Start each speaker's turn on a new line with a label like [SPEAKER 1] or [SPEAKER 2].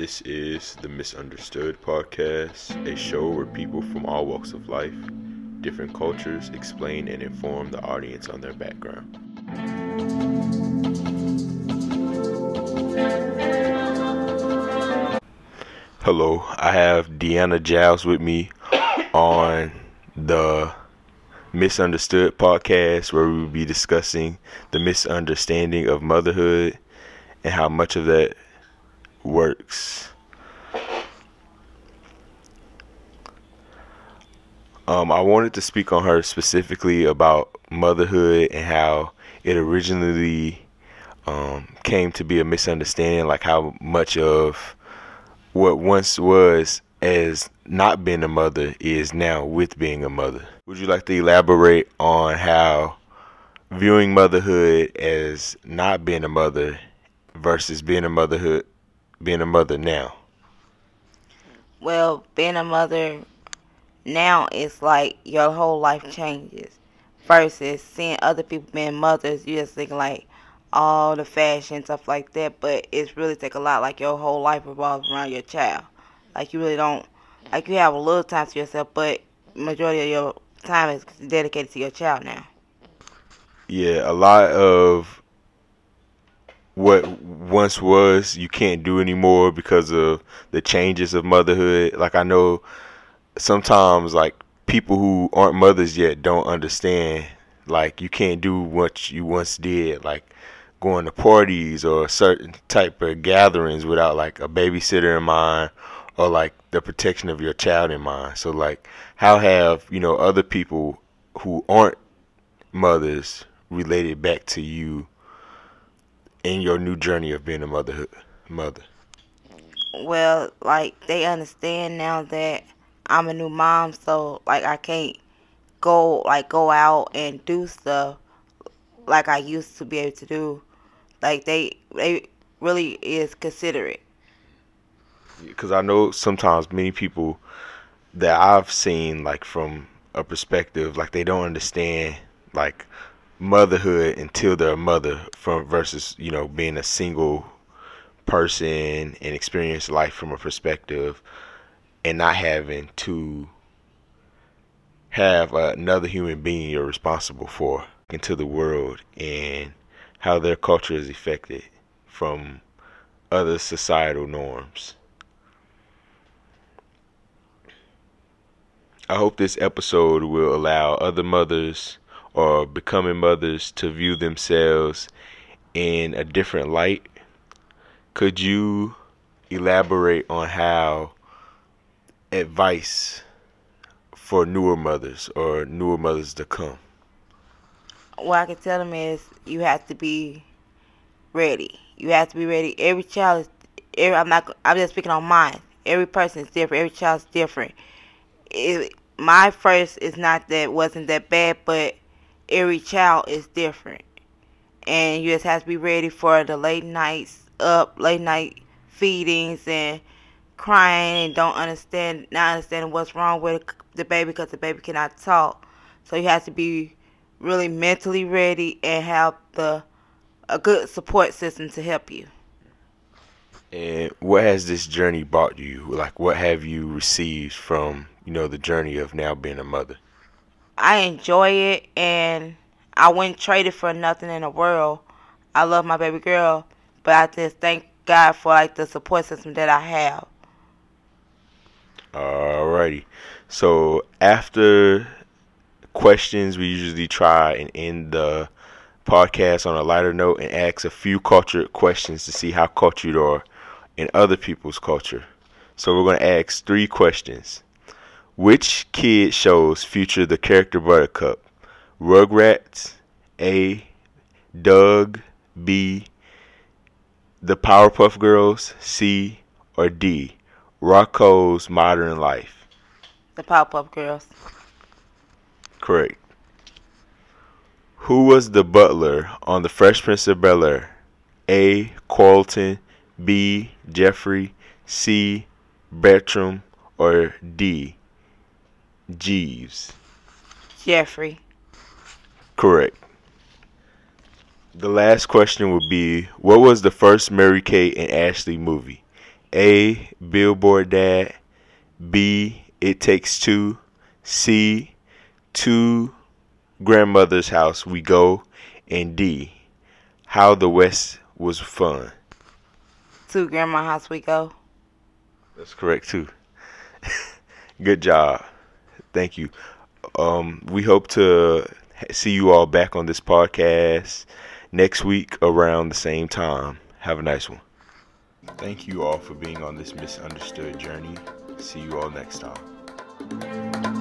[SPEAKER 1] This is the Misunderstood Podcast, a show where people from all walks of life, different cultures, explain and inform the audience on their background. Hello, I have Deanna Giles with me on the Misunderstood podcast, where we will be discussing the misunderstanding of motherhood and how much of that works. Um, I wanted to speak on her specifically about motherhood and how it originally um, came to be a misunderstanding, like how much of what once was as not being a mother is now with being a mother. Would you like to elaborate on how viewing motherhood as not being a mother versus being a motherhood being a mother now?
[SPEAKER 2] Well, being a mother now is like your whole life changes. Versus seeing other people being mothers, you just think like all the fashion stuff like that, but it's really take a lot. Like your whole life revolves around your child. Like you really don't like you have a little time to yourself, but majority of your time is dedicated to your child now.
[SPEAKER 1] Yeah, a lot of what once was you can't do anymore because of the changes of motherhood. Like I know sometimes like people who aren't mothers yet don't understand like you can't do what you once did like going to parties or certain type of gatherings without like a babysitter in mind or like the protection of your child in mind. So like how have, you know, other people who aren't mothers related back to you in your new journey of being a motherhood mother?
[SPEAKER 2] Well, like they understand now that I'm a new mom, so like I can't go like go out and do stuff like I used to be able to do. Like they they really is considerate.
[SPEAKER 1] Because I know sometimes many people that I've seen like from a perspective like they don't understand like motherhood until they're a mother from versus you know being a single person and experience life from a perspective and not having to have another human being you're responsible for into the world and how their culture is affected from other societal norms. I hope this episode will allow other mothers or becoming mothers to view themselves in a different light. Could you elaborate on how advice for newer mothers or newer mothers to come?
[SPEAKER 2] What I can tell them is you have to be ready. You have to be ready. Every child is. Every, I'm not. I'm just speaking on mine. Every person is different. Every child's different. It, my first is not that wasn't that bad, but every child is different. And you just have to be ready for the late nights up, late night feedings and crying and don't understand, not understanding what's wrong with the baby because the baby cannot talk. So you have to be really mentally ready and have the a good support system to help you.
[SPEAKER 1] And what has this journey brought you? Like, what have you received from you know the journey of now being a mother?
[SPEAKER 2] I enjoy it and I wouldn't trade it for nothing in the world. I love my baby girl, but I just thank God for like the support system that I have.
[SPEAKER 1] Alrighty. So after questions, we usually try and end the podcast on a lighter note and ask a few cultured questions to see how cultured you are in other people's culture. So we're going to ask three questions. Which kid shows Future the character Buttercup? Rugrats, A, Doug, B, The Powerpuff Girls, C, or D, Rocko's Modern Life?
[SPEAKER 2] The Powerpuff Girls.
[SPEAKER 1] Correct. Who was the butler on The Fresh Prince of Bel Air? A. Carlton, B. Jeffrey, C. Bertram, or D. Jeeves?
[SPEAKER 2] Jeffrey.
[SPEAKER 1] Correct. The last question would be What was the first Mary Kate and Ashley movie? A. Billboard Dad. B. It Takes Two. C. To Grandmother's House We Go. And D. How the West Was Fun.
[SPEAKER 2] To grandma house we go.
[SPEAKER 1] That's correct too. Good job. Thank you. Um, we hope to see you all back on this podcast next week around the same time. Have a nice one. Thank you all for being on this misunderstood journey. See you all next time.